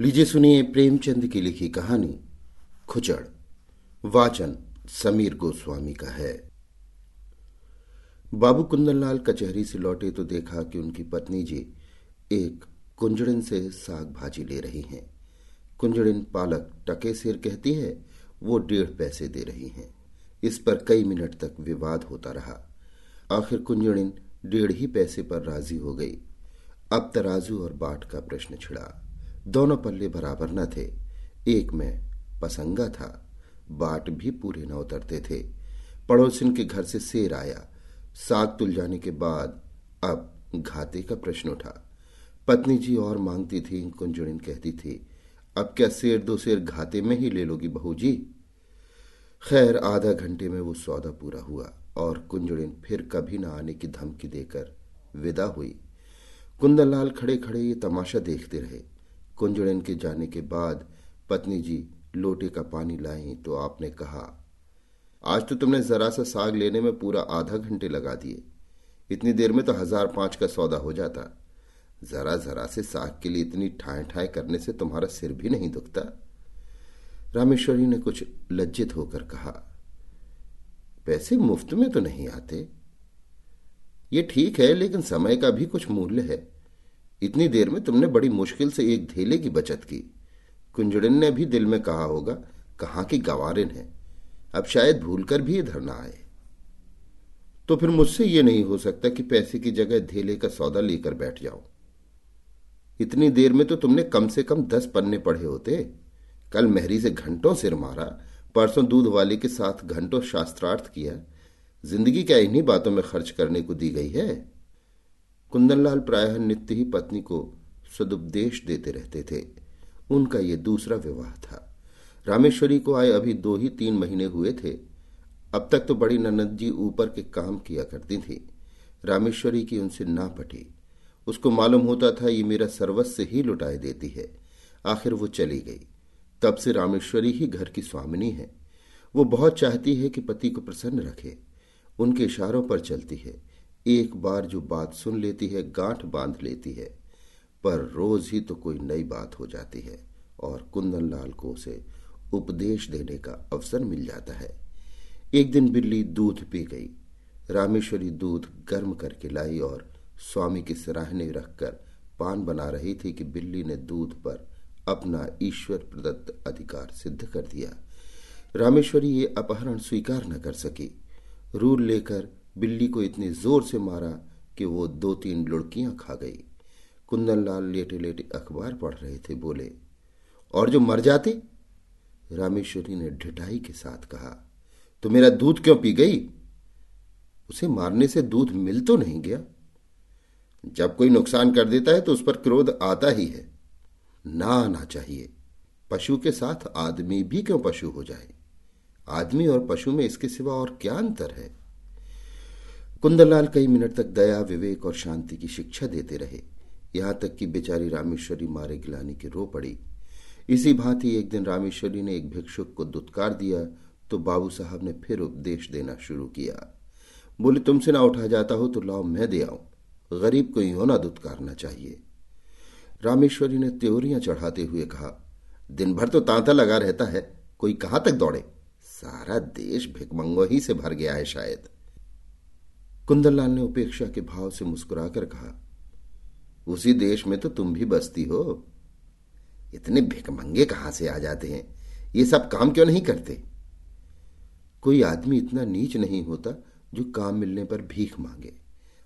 लीजिए सुनिए प्रेमचंद की लिखी कहानी, खुचड़। वाचन समीर गोस्वामी का है। बाबू कुंदनलाल कचहरी से लौटे तो देखा कि उनकी पत्नी जी एक कुंजड़िन से साग भाजी ले रही हैं। कुंजड़िन पालक टके सिर कहती है, वो डेढ़ पैसे दे रही हैं। इस पर कई मिनट तक विवाद होता रहा। आखिर कुंजड़िन डेढ़ ही पैसे पर राज़ी हो गई। अब तराजू और बाट का प्रश्न छिड़ा। दोनों पल्ले बराबर न थे। एक में पसंगा था, बाट भी पूरे न उतरते थे। पड़ोसिन के घर से शेर आया। साग तुल जाने के बाद अब घाते का प्रश्न उठा। पत्नी जी और मांगती थी कुंजुड़िन कहती थी, अब क्या शेर दो शेर घाते में ही ले लोगी बहू जी? खैर, आधा घंटे में वो सौदा पूरा हुआ और कुंजुड़िन फिर कभी न आने की धमकी देकर विदा हुई। कुंदनलाल खड़े खड़े ये तमाशा देखते रहे। कुंजड़न के जाने के बाद पत्नी जी लोटे का पानी लाई तो आपने कहा, आज तो तुमने जरा सा साग लेने में पूरा आधा घंटे लगा दिए। इतनी देर में तो हज़ार पाँच का सौदा हो जाता। जरा जरा से साग के लिए इतनी ठाए ठाए करने से तुम्हारा सिर भी नहीं दुखता? रामेश्वरी ने कुछ लज्जित होकर कहा, पैसे मुफ़्त में तो नहीं आते। ये ठीक है, लेकिन समय का भी कुछ मूल्य है। इतनी देर में तुमने बड़ी मुश्किल से एक धेले की बचत की। कुंजड़िन ने भी दिल में कहा होगा, कहाँ की गवारिन है? अब शायद भूलकर भी इधर ना आए। तो फिर मुझसे यह नहीं हो सकता कि पैसे की जगह धेले का सौदा लेकर बैठ जाओ इतनी देर में तो तुमने कम से कम दस पन्ने पढ़े होते। कल मेहरी से घंटों सिर मारा, परसों दूध वाले के साथ घंटों शास्त्रार्थ किया। ज़िंदगी क्या इन्हीं बातों में खर्च करने को दी गई है? कुंदनलाल प्रायः नित्य ही पत्नी को सदुपदेश देते रहते थे। उनका ये दूसरा विवाह था। रामेश्वरी को आए अभी दो ही तीन महीने हुए थे। अब तक तो बड़ी ननद जी ऊपर के काम किया करती थी। रामेश्वरी की उनसे ना पटी। उसको मालूम होता था, ये मेरा सर्वस्व ही लुटाए देती है। आखिर वो चली गई। तब से रामेश्वरी ही घर की स्वामिनी है। वो बहुत चाहती है कि पति को प्रसन्न रखे। उनके इशारों पर चलती है। एक बार जो बात सुन लेती है, गांठ बाँध लेती है, पर रोज ही तो कोई नई बात हो जाती है और कुंदन लाल को उसे उपदेश देने का अवसर मिल जाता है। एक दिन बिल्ली दूध पी गई। रामेश्वरी दूध गर्म करके लाई और स्वामी की सराहने रखकर पान बना रही थी कि बिल्ली ने दूध पर अपना ईश्वर प्रदत्त अधिकार सिद्ध कर दिया। रामेश्वरी ये अपहरण स्वीकार न कर सकी। रूल लेकर बिल्ली को इतनी ज़ोर से मारा कि वो दो तीन लुड़कियाँ खा गई। कुंदनलाल लेटे लेटे अखबार पढ़ रहे थे, बोले, और जो मर जाती? रामेश्वरी ने ढिठाई के साथ कहा तो मेरा दूध क्यों पी गई? उसे मारने से दूध मिल तो नहीं गया। जब कोई नुकसान कर देता है तो उस पर क्रोध आता ही है। ना आना चाहिए। पशु के साथ आदमी भी क्यों पशु हो जाए? आदमी और पशु में इसके सिवा और क्या अंतर है? कुंदलाल कई मिनट तक दया, विवेक और शांति की शिक्षा देते रहे। यहाँ तक कि बेचारी रामेश्वरी मारे गिलानी की रो पड़ी। इसी भांति एक दिन रामेश्वरी ने एक भिक्षुक को दुत्कार दिया तो बाबू साहब ने फिर उपदेश देना शुरू किया। बोले, तुमसे ना उठा जाता हो तो लाओ, मैं दे आऊँ। गरीब को यूँ ना दुत्कारना चाहिए। रामेश्वरी ने त्योरियाँ चढ़ाते हुए कहा दिन भर तो तांता लगा रहता है, कोई कहाँ तक दौड़े? सारा देश भिकमंगो ही से भर गया है शायद। कुंदनलाल ने उपेक्षा के भाव से मुस्कुराकर कहा, उसी देश में तो तुम भी बसती हो। इतने भिकमंगे कहाँ से आ जाते हैं? ये सब काम क्यों नहीं करते? कोई आदमी इतना नीच नहीं होता जो काम मिलने पर भीख मांगे।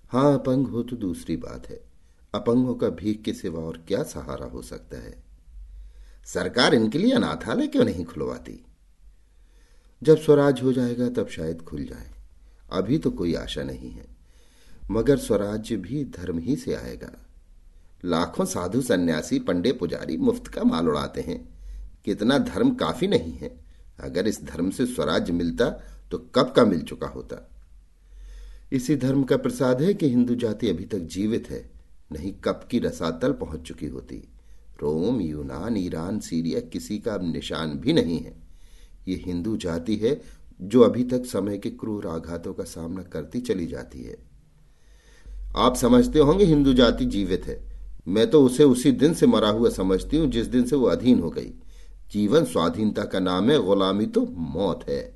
हाँ, अपंग हो तो दूसरी बात है। अपंगों का भीख के सिवा और क्या सहारा हो सकता है? सरकार इनके लिए अनाथालय क्यों नहीं खुलवाती? जब स्वराज हो जाएगा, तब शायद खुल जाए। अभी तो कोई आशा नहीं है। मगर स्वराज्य भी धर्म ही से आएगा। लाखों साधु सन्यासी, पंडे, पुजारी मुफ़्त का माल उड़ाते हैं। कितना धर्म काफ़ी नहीं है। अगर इस धर्म से स्वराज्य मिलता तो कब का मिल चुका होता? इसी धर्म का प्रसाद है कि हिंदू जाति अभी तक जीवित है। नहीं, कब की रसातल पहुँच चुकी होती। रोम, यूनान, ईरान, सीरिया किसी का अब निशान भी नहीं है। ये हिंदू जाति है जो अभी तक समय के क्रूर आघातों का सामना करती चली जाती है। आप समझते होंगे हिंदू जाति जीवित है। मैं तो उसे उसी दिन से मरा हुआ समझती हूँ जिस दिन से वो अधीन हो गई। जीवन स्वाधीनता का नाम है, गुलामी तो मौत है।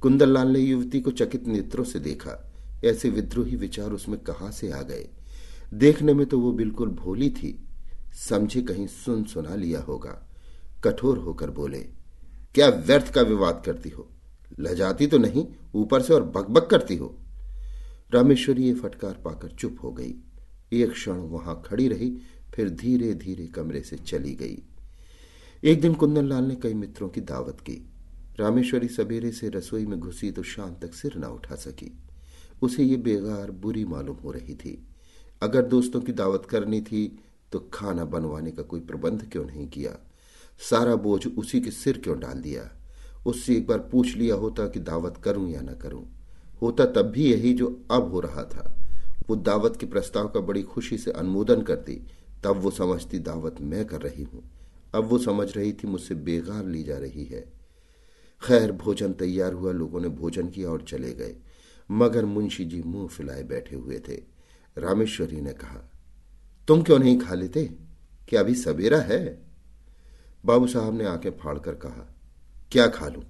कुंदनलाल ने युवती को चकित नेत्रों से देखा। ऐसे विद्रोही विचार उसमें कहाँ से आ गए? देखने में तो वो बिल्कुल भोली थी। समझे कहीं सुन सुना लिया होगा। कठोर होकर बोले, क्या व्यर्थ का विवाद करती हो? लजाती तो नहीं, ऊपर से और बकबक करती हो। रामेश्वरी ये फटकार पाकर चुप हो गई। एक क्षण वहाँ खड़ी रही, फिर धीरे धीरे कमरे से चली गई। एक दिन कुंदन लाल ने कई मित्रों की दावत की। रामेश्वरी सवेरे से रसोई में घुसी तो शाम तक सिर ना उठा सकी। उसे ये बेगार बुरी मालूम हो रही थी। अगर दोस्तों की दावत करनी थी तो खाना बनवाने का कोई प्रबंध क्यों नहीं किया? सारा बोझ उसी के सिर क्यों डाल दिया? उससे एक बार पूछ लिया होता कि दावत करूँ या ना करूँ। होता तब भी यही जो अब हो रहा था। वो दावत के प्रस्ताव का बड़ी खुशी से अनुमोदन करती, तब वो समझती दावत मैं कर रही हूँ। अब वो समझ रही थी मुझसे बेगार ली जा रही है। खैर, भोजन तैयार हुआ, लोगों ने भोजन किया और चले गए। मगर मुंशी जी मुँह फैलाए बैठे हुए थे। रामेश्वरी ने कहा, तुम क्यों नहीं खा लेते? क्या अभी सवेरा है? बाबू साहब ने आँखें फाड़कर कहा क्या खा लू?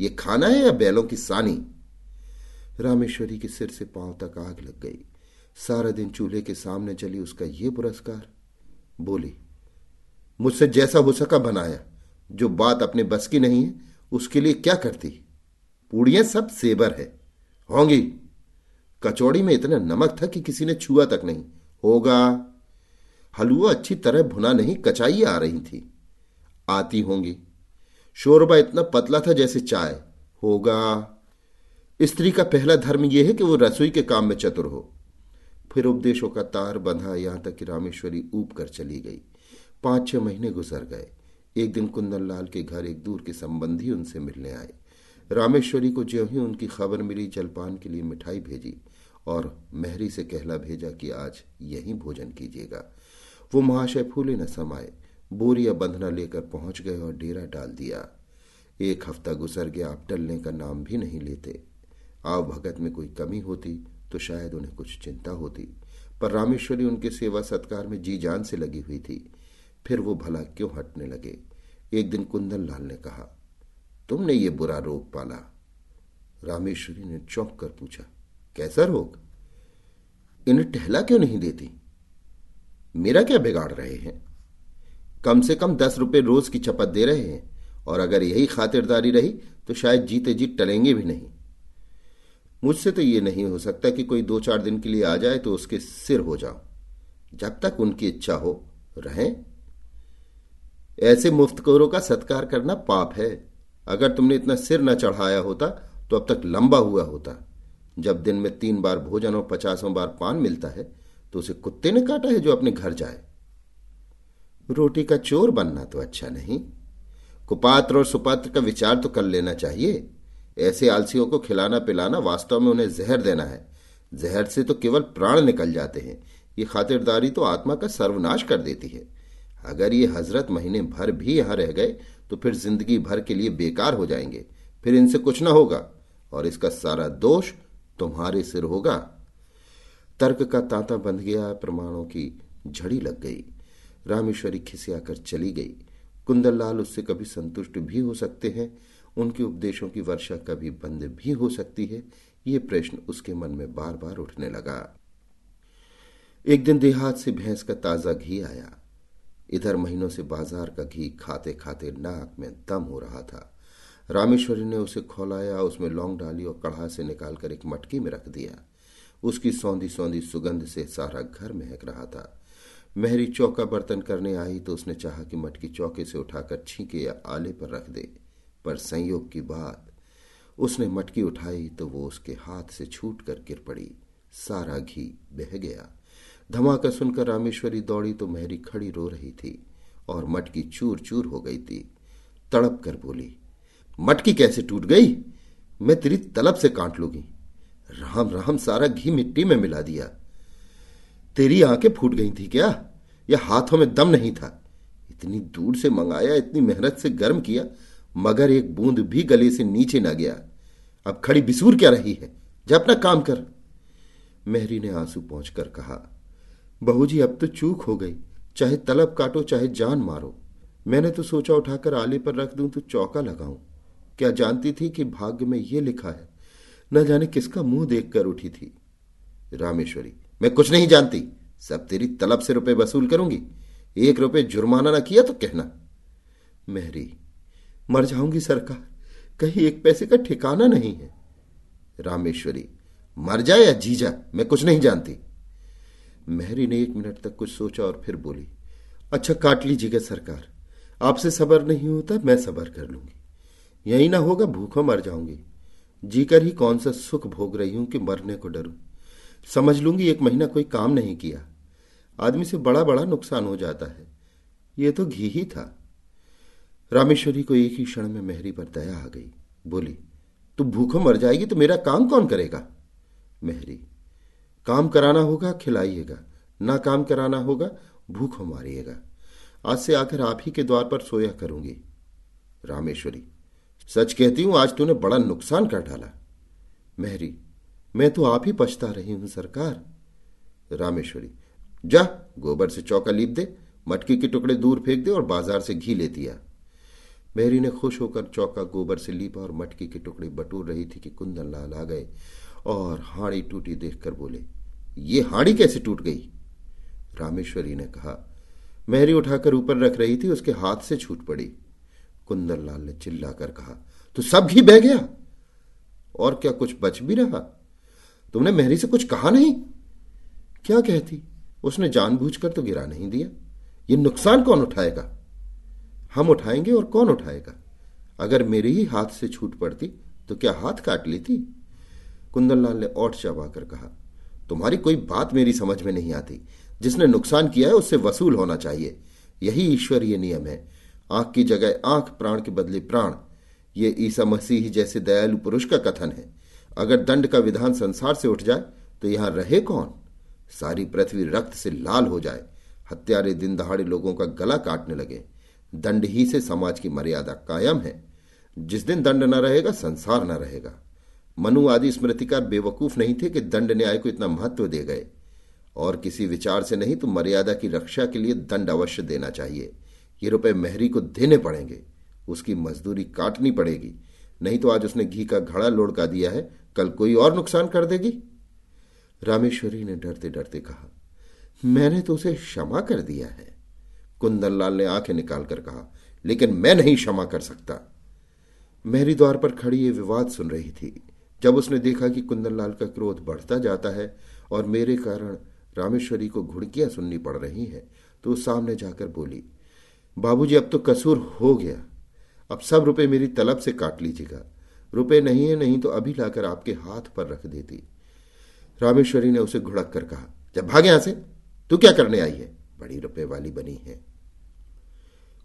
ये खाना है या बैलों की सानी? रामेश्वरी के सिर से पाँव तक आग लग गई। सारा दिन चूल्हे के सामने चली उसका ये पुरस्कार। बोली, मुझसे जैसा हो सका बनाया। जो बात अपने बस की नहीं है, उसके लिए क्या करती? पूड़ियाँ सब सेबर है। होंगी। कचौड़ी में इतना नमक था कि किसी ने छुआ तक नहीं। होगा। हलवा अच्छी तरह भुना नहीं कचाई आ रही थी। आती होंगी। शोरबा इतना पतला था जैसे चाय। होगा। स्त्री का पहला धर्म यह है कि वो रसोई के काम में चतुर हो। फिर उपदेशों का तार बंधा, यहाँ तक कि रामेश्वरी ऊब कर चली गई। पाँच छह महीने गुजर गए। एक दिन कुंदन लाल के घर एक दूर के संबंधी उनसे मिलने आए। रामेश्वरी को ज्यों ही उनकी खबर मिली, जलपान के लिए मिठाई भेजी और मेहरी से कहला भेजा कि आज यही भोजन कीजिएगा। वो महाशय फूले न समाये। बोरिया बंधना लेकर पहुँच गए और डेरा डाल दिया। एक हफ़्ता गुजर गया, आप टलने का नाम भी नहीं लेते। आव भगत में कोई कमी होती तो शायद उन्हें कुछ चिंता होती। पर रामेश्वरी उनके सेवा सत्कार में जी जान से लगी हुई थी। फिर वो भला क्यों हटने लगे? एक दिन कुंदन लाल ने कहा, तुमने ये बुरा रोग पाला? रामेश्वरी ने चौंक कर पूछा, कैसा रोग? इन्हें टहला क्यों नहीं देती? मेरा क्या बिगाड़ रहे हैं? कम से कम दस रुपए रोज की चपत दे रहे हैं। और अगर यही खातिरदारी रही तो शायद जीते जी टलेंगे भी नहीं। मुझसे तो ये नहीं हो सकता कि कोई दो चार दिन के लिए आ जाए तो उसके सिर हो जाओ जब तक उनकी इच्छा हो, रहें। ऐसे मुफ्तकोरों का सत्कार करना पाप है। अगर तुमने इतना सिर न चढ़ाया होता तो अब तक लंबा हुआ होता। जब दिन में तीन बार भोजन और पचासों बार पान मिलता है तो उसे कुत्ते ने काटा है जो अपने घर जाए। रोटी का चोर बनना तो अच्छा नहीं। कुपात्र और सुपात्र का विचार तो कर लेना चाहिए। ऐसे आलसियों को खिलाना पिलाना वास्तव में उन्हें जहर देना है। जहर से तो केवल प्राण निकल जाते हैं। ये खातिरदारी तो आत्मा का सर्वनाश कर देती है। अगर ये हज़रत महीने भर भी यहाँ रह गए तो फिर ज़िंदगी भर के लिए बेकार हो जाएँगे। फिर इनसे कुछ ना होगा। और इसका सारा दोष तुम्हारे सिर होगा। तर्क का तांता बंध गया, प्रमाणों की झड़ी लग गई। रामेश्वरी खिसिया कर चली गई। कुंदन लाल उससे कभी संतुष्ट भी हो सकते हैं, उनके उपदेशों की वर्षा कभी बंद भी हो सकती है, ये प्रश्न उसके मन में बार बार उठने लगा। एक दिन देहात से भैंस का ताज़ा घी आया। इधर महीनों से बाज़ार का घी खाते खाते नाक में दम हो रहा था। रामेश्वरी ने उसे खोलाया, उसमें लौंग डाली और कढ़ा से निकालकर एक मटकी में रख दिया। उसकी सौंधी सौंधी सुगंध से सारा घर महक रहा था। मेहरी चौका बर्तन करने आई तो उसने चाहा कि मटकी चौके से उठाकर छींके या आले पर रख दे, पर संयोग की बात। उसने मटकी उठाई तो वो उसके हाथ से छूट कर गिर पड़ी। सारा घी बह गया। धमाका सुनकर रामेश्वरी दौड़ी तो मेहरी खड़ी रो रही थी और मटकी चूर चूर हो गई थी। तड़प कर बोली, मटकी कैसे टूट गई? मैं तेरी तलब से काट लूँगी। राम राम सारा घी मिट्टी में मिला दिया। तेरी आँखें फूट गई थी क्या? या हाथों में दम नहीं था। इतनी दूर से मंगाया, इतनी मेहनत से गर्म किया, मगर एक बूंद भी गले से नीचे ना गया। अब खड़ी बिसूर क्या रही है? जब अपना काम कर। मेहरी ने आँसू पहुंचकर कहा, बहू जी, अब तो चूक हो गई। चाहे तलब काटो, चाहे जान मारो। मैंने तो सोचा उठाकर आले पर रख दूँ तो चौका लगाऊँ। क्या जानती थी कि भाग्य में यह लिखा है, न जाने किसका मुँह देखकर उठी थी? रामेश्वरी मैं कुछ नहीं जानती। सब तेरी तलब से रुपए वसूल करूँगी। एक रुपए जुर्माना ना किया तो कहना। मेहरी, मर जाऊँगी सरकार। कहीं एक पैसे का ठिकाना नहीं है। रामेश्वरी, मर जाए या जी जा, मैं कुछ नहीं जानती। मेहरी ने एक मिनट तक कुछ सोचा और फिर बोली अच्छा काट लीजिएगा सरकार। आपसे सबर नहीं होता, मैं सबर कर लूँगी। यही ना होगा, भूखों मर जाऊँगी। जीकर ही कौन सा सुख भोग रही हूँ कि मरने को डरूं। समझ लूँगी एक महीना कोई काम नहीं किया। आदमी से बड़ा बड़ा नुकसान हो जाता है। ये तो घी ही था। रामेश्वरी को एक ही क्षण में मेहरी पर दया आ गई। बोली, तू भूखों मर जाएगी तो मेरा काम कौन करेगा? मेहरी, काम कराना होगा, खिलाइएगा। ना काम कराना होगा, भूखों मारिएगा। आज से आकर आप ही के द्वार पर सोया करूँगी। रामेश्वरी, सच कहती हूँ, आज तूने बड़ा नुकसान कर डाला। मेहरी मैं तो आप ही पछता रही हूँ, सरकार। रामेश्वरी, जा, गोबर से चौका लीप दे, मटकी के टुकड़े दूर फेंक दे और बाज़ार से घी लेती आ मेहरी ने खुश होकर चौका गोबर से लीपा और मटकी के टुकड़े बटूर रही थी कि कुंदन लाल आ गए और हाड़ी टूटी देखकर बोले, ये हाड़ी कैसे टूट गई? रामेश्वरी ने कहा मेहरी उठाकर ऊपर रख रही थी, उसके हाथ से छूट पड़ी। कुंदन लाल ने चिल्लाकर कहा तो सब घी बह गया? और क्या कुछ बच भी रहा? तुमने मेहरी से कुछ कहा नहीं? क्या कहती? उसने जानबूझकर तो गिरा नहीं दिया। ये नुकसान कौन उठाएगा? हम उठाएँगे और कौन उठाएगा? अगर मेरे ही हाथ से छूट पड़ती तो क्या हाथ काट लेती? कुंदनलाल ने ओठ चबाकर कहा, तुम्हारी कोई बात मेरी समझ में नहीं आती। जिसने नुकसान किया है, उससे वसूल होना चाहिए। यही ईश्वरीय नियम है। आँख की जगह आँख, प्राण के बदले प्राण। ये ईसा मसीह जैसे दयालु पुरुष का कथन है। अगर दंड का विधान संसार से उठ जाए तो यहाँ रहे कौन? सारी पृथ्वी रक्त से लाल हो जाए। हत्यारे दिन दहाड़े लोगों का गला काटने लगे। दंड ही से समाज की मर्यादा कायम है। जिस दिन दंड न रहेगा, संसार न रहेगा। मनु आदि स्मृतिकार बेवकूफ़ नहीं थे कि दंड न्याय को इतना महत्व दे गए। और किसी विचार से नहीं तो मर्यादा की रक्षा के लिए दंड अवश्य देना चाहिए। ये रुपए मेहरी को देने पड़ेंगे। उसकी मजदूरी काटनी पड़ेगी। नहीं तो आज उसने घी का घड़ा लोड़का दिया है कल कोई और नुकसान कर देगी? रामेश्वरी ने डरते डरते कहा, मैंने तो उसे क्षमा कर दिया है। कुंदन लाल ने आँखें निकालकर कहा, लेकिन मैं नहीं क्षमा कर सकता। मेहरी द्वार पर खड़ी ये विवाद सुन रही थी, जब उसने देखा कि कुंदन लाल का क्रोध बढ़ता जाता है और मेरे कारण रामेश्वरी को घुड़कियाँ सुननी पड़ रही हैं तो सामने जाकर बोली, बाबूजी, अब तो कसूर हो गया। अब सब रुपए मेरी तलब से काट लीजिएगा। रुपए नहीं है, नहीं तो अभी लाकर आपके हाथ पर रख देती। रामेश्वरी ने उसे घुड़क कर कहा, जब भागे यहाँ से, तू क्या करने आई है? बड़ी रुपए वाली बनी है।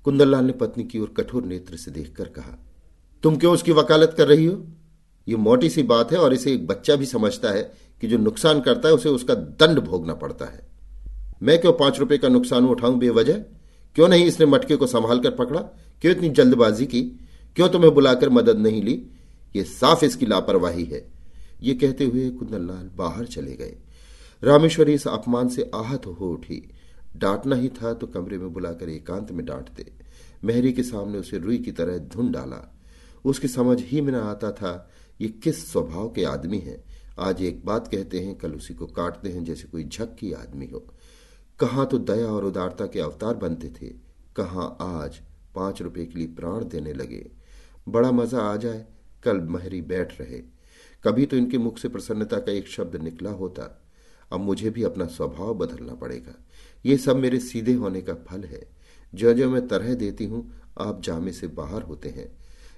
कुंदनलाल ने पत्नी की ओर कठोर नेत्र से देखकर कहा, तुम क्यों उसकी वकालत कर रही हो? ये मोटी सी बात है और इसे एक बच्चा भी समझता है कि जो नुकसान करता है, उसे उसका दंड भोगना पड़ता है। मैं क्यों पाँच रुपए का नुकसान उठाऊं बेवजह? क्यों नहीं इसने मटके को संभाल कर पकड़ा? क्यों इतनी जल्दबाजी की? क्यों तुम्हें बुलाकर मदद नहीं ली? ये साफ़ इसकी लापरवाही है। ये कहते हुए कुंदनलाल बाहर चले गए। रामेश्वरी इस अपमान से आहत हो उठी। डांटना ही था तो कमरे में बुलाकर एकांत में डांटते। मेहरी के सामने उसे रुई की तरह धुन डाला। उसकी समझ ही में न आता था ये किस स्वभाव के आदमी हैं। आज एक बात कहते हैं, कल उसी को काटते हैं जैसे कोई झक्की आदमी हो। कहा तो दया और उदारता के अवतार बनते थे। कहा आज पाँच रुपए के लिए प्राण देने लगे। बड़ा मज़ा आ जाए कल महरी बैठ रहे। कभी तो इनके मुख से प्रसन्नता का एक शब्द निकला होता। अब मुझे भी अपना स्वभाव बदलना पड़ेगा। ये सब मेरे सीधे होने का फल है। जो जो मैं तरह देती हूँ, आप जामे से बाहर होते हैं।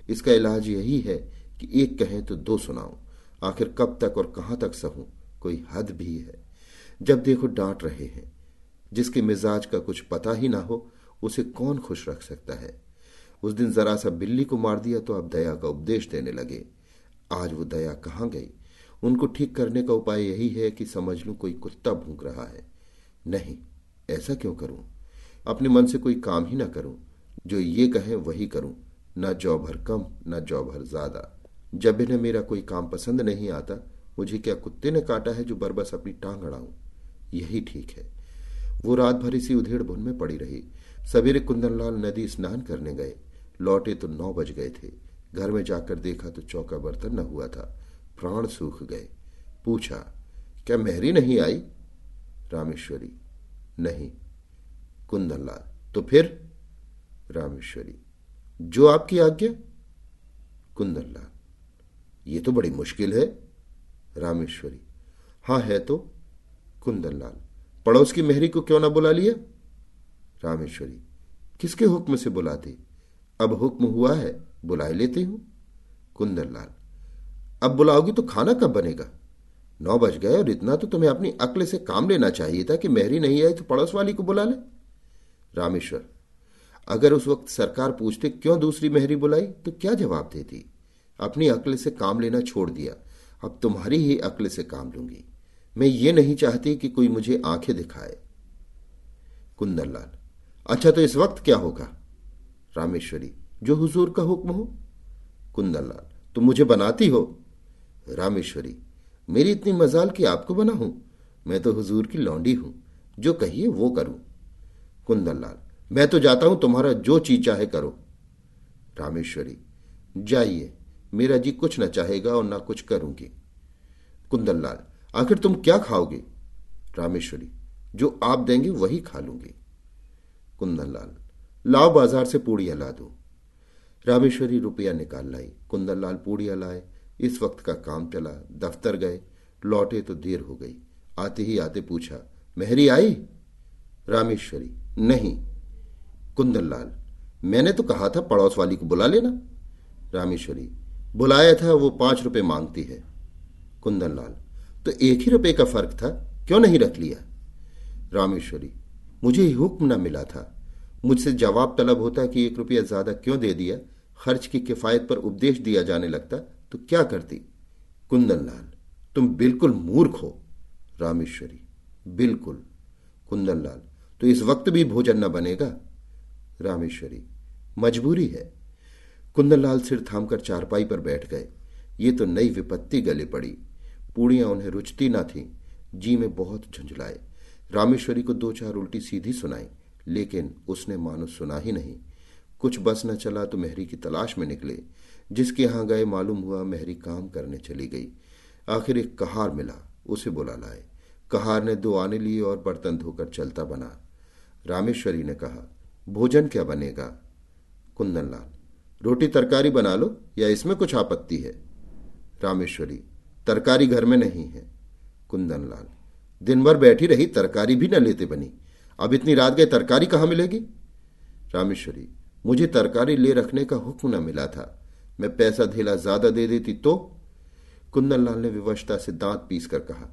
इसका इलाज यही है कि एक कहें तो दो सुनाऊं। आखिर कब तक और कहाँ तक सहूं, कोई हद भी है। जब देखो डांट रहे हैं, जिसके मिजाज का कुछ पता ही ना हो, उसे कौन खुश रख सकता है? उस दिन जरा सा बिल्ली को मार दिया तो अब दया का उपदेश देने लगे। आज वो दया कहाँ गई? उनको ठीक करने का उपाय यही है कि समझ लूँ कोई कुत्ता भूख रहा है। नहीं, ऐसा क्यों करूँ? अपने मन से कोई काम ही ना करूँ। जो ये कहे, वही करूँ। न जौ भर कम, ना जौ भर ज़्यादा। जब इन्हें मेरा कोई काम पसंद नहीं आता, मुझे क्या कुत्ते ने काटा है जो बरबस अपनी टांग अड़ाऊं? यही ठीक है। वो रात भर इसी उधेड़ बुन में पड़ी रही। सवेरे कुंदनलाल नदी स्नान करने गए। लौटे तो नौ बज गए थे। घर में जाकर देखा तो चौका बर्तन न हुआ था। प्राण सूख गए। पूछा, क्या मेहरी नहीं आई? रामेश्वरी, नहीं। कुंदनलाल तो फिर? रामेश्वरी, जो आपकी आज्ञा? कुंदनलाल, ये तो बड़ी मुश्किल है। रामेश्वरी, हाँ, है तो? कुंदनलाल, पड़ोस की मेहरी को क्यों ना बुला लिया? रामेश्वरी, किसके हुक्म से बुलाते? अब हुक्म हुआ है बुलाए लेते हूँ, कुंदनलाल। अब बुलाओगी तो खाना कब बनेगा? नौ बज गए और इतना तो तुम्हें अपनी अक्ल से काम लेना चाहिए था कि मेहरी नहीं आई तो पड़ोस वाली को बुला ले। रामेश्वर, अगर उस वक्त सरकार पूछते क्यों दूसरी मेहरी बुलाई तो क्या जवाब देती? अपनी अक्ल से काम लेना छोड़ दिया, अब तुम्हारी ही अक्ल से काम लूँगी। मैं ये नहीं चाहती कि कोई मुझे आँखें दिखाए। कुंदनलाल अच्छा तो इस वक्त क्या होगा? रामेश्वरी, जो हुजूर का हुक्म हो। कुंदनलाल, तुम मुझे बनाती हो? रामेश्वरी, मेरी इतनी मजाल कि आपको बना हूँ? मैं तो हुजूर की लौंडी हूँ, जो कहिए वो करूँ। कुंदनलाल, मैं तो जाता हूँ, तुम्हारा जो चीज़ चाहे करो। रामेश्वरी, जाइए, मेरा जी कुछ न चाहेगा और ना कुछ करूँगी। कुंदनलाल, आखिर तुम क्या खाओगे? रामेश्वरी, जो आप देंगे वही खा लूँगी। कुंदनलाल लाओ बाज़ार से पूड़ियाँ ला दो। रामेश्वरी रुपया निकाल लाई, कुंदनलाल पूड़िया लाए इस वक्त का काम चला, दफ्तर गए, लौटे तो देर हो गई। आते ही आते पूछा, मेहरी आई? रामेश्वरी, नहीं। कुंदनलाल, मैंने तो कहा था पड़ोस वाली को बुला लेना। रामेश्वरी, बुलाया था, वो पाँच रुपए मांगती है। कुंदनलाल तो एक ही रुपए का फ़र्क था? क्यों नहीं रख लिया? रामेश्वरी, मुझे हुक्म न मिला था। मुझसे जवाब तलब होता कि एक रुपया ज़्यादा क्यों दे दिया? खर्च की किफायत पर उपदेश दिया जाने लगता तो क्या करती? कुंदनलाल तुम बिल्कुल मूर्ख हो। रामेश्वरी, बिल्कुल। कुंदनलाल तो इस वक्त भी भोजन न बनेगा? रामेश्वरी, मजबूरी है। कुंदनलाल सिर थामकर चारपाई पर बैठ गए। ये तो नई विपत्ति गले पड़ी। पूड़ियाँ उन्हें रुचती ना थी। जी में बहुत झुंझलाए। रामेश्वरी को दो चार उल्टी सीधी सुनाई। लेकिन उसने मानो सुना ही नहीं। कुछ बस न चला तो मेहरी की तलाश में निकले, जिसके यहाँ गए मालूम हुआ मेहरी काम करने चली गई। आखिर एक कहार मिला, उसे बुला लाए। कहार ने दो आने लिए और बर्तन धोकर चलता बना। रामेश्वरी ने कहा, भोजन क्या बनेगा? कुंदनलाल, रोटी तरकारी बना लो, या इसमें कुछ आपत्ति है? रामेश्वरी, तरकारी घर में नहीं है। कुंदनलाल, दिन भर बैठी रही, तरकारी भी न लेते बनी। अब इतनी रात गए, तरकारी कहाँ मिलेगी? रामेश्वरी, मुझे तरकारी ले रखने का हुक्म न मिला था। मैं पैसा धेला ज़्यादा दे देती तो? कुंदनलाल ने विवशता से दांत पीस कर कहा,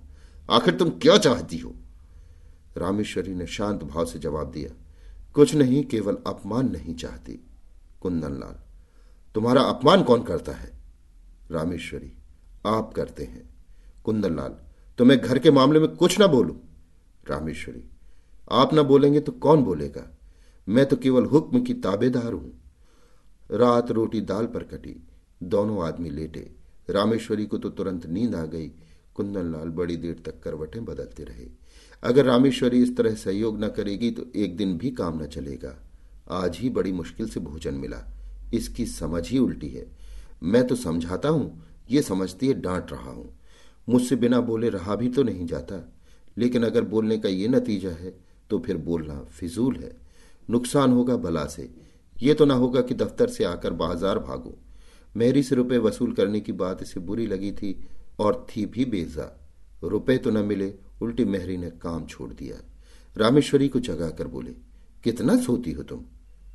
आखिर तुम क्या चाहती हो? रामेश्वरी ने शांत भाव से जवाब दिया, कुछ नहीं, केवल अपमान नहीं चाहती, कुंदनलाल। तुम्हारा अपमान कौन करता है? रामेश्वरी, आप करते हैं। कुंदनलाल तो मैं घर के मामले में कुछ ना बोलूँ? रामेश्वरी आप ना बोलेंगे तो कौन बोलेगा? मैं तो केवल हुक्म की ताबेदार हूँ। रात रोटी दाल पर कटी, दोनों आदमी लेटे। रामेश्वरी को तो तुरंत नींद आ गई। कुंदनलाल बड़ी देर तक करवटें बदलते रहे। अगर रामेश्वरी इस तरह सहयोग न करेगी तो एक दिन भी काम न चलेगा। आज ही बड़ी मुश्किल से भोजन मिला। इसकी समझ ही उल्टी है। मैं तो समझाता हूँ, ये समझती है, डांट रहा हूँ। मुझसे बिना बोले रहा भी तो नहीं जाता। लेकिन अगर बोलने का ये नतीजा है तो फिर बोलना, फिजूल है। नुकसान होगा भला से। ये तो ना होगा कि दफ्तर से आकर बाज़ार भागो। मेरी से रुपए वसूल करने की बात इसे बुरी लगी थी और थी भी बेजा। रुपए तो न मिले, उल्टी मेहरी ने काम छोड़ दिया। रामेश्वरी को जगा कर बोले, कितना सोती हो तुम?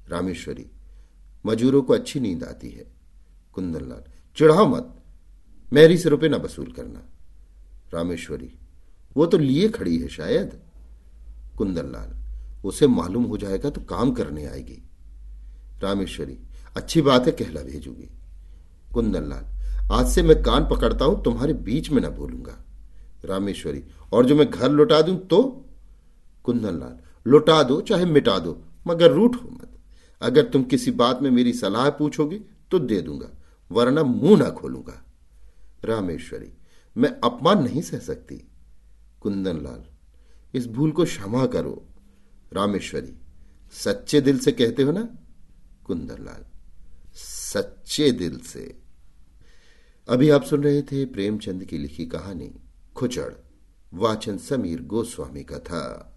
रामेश्वरी, मजूरों को अच्छी नींद आती है। कुंदनलाल, चिढ़ाओ मत। मेहरी से रुपए ना वसूल करना। रामेश्वरी, वो तो लिए खड़ी है शायद? कुंदन लाल उसे मालूम हो जाएगा तो काम करने आएगी। रामेश्वरी, अच्छी बात है, कहला भेजूँगी। कुंदन लाल आज से मैं कान पकड़ता हूँ, तुम्हारे बीच में ना बोलूँगा। रामेश्वरी, और जो मैं घर लौटा दूँ तो? कुंदन लाल लौटा दो, चाहे मिटा दो, मगर रूठ हो मत। अगर तुम किसी बात में मेरी सलाह पूछोगे तो दे दूँगा, वरना मुँह ना खोलूँगा। रामेश्वरी, मैं अपमान नहीं सह सकती। कुंदन लाल इस भूल को क्षमा करो, रामेश्वरी। सच्चे दिल से कहते हो ना कुंदरलाल सच्चे दिल से। अभी आप सुन रहे थे प्रेमचंद की लिखी कहानी, खुचड़, वाचन समीर गोस्वामी का था।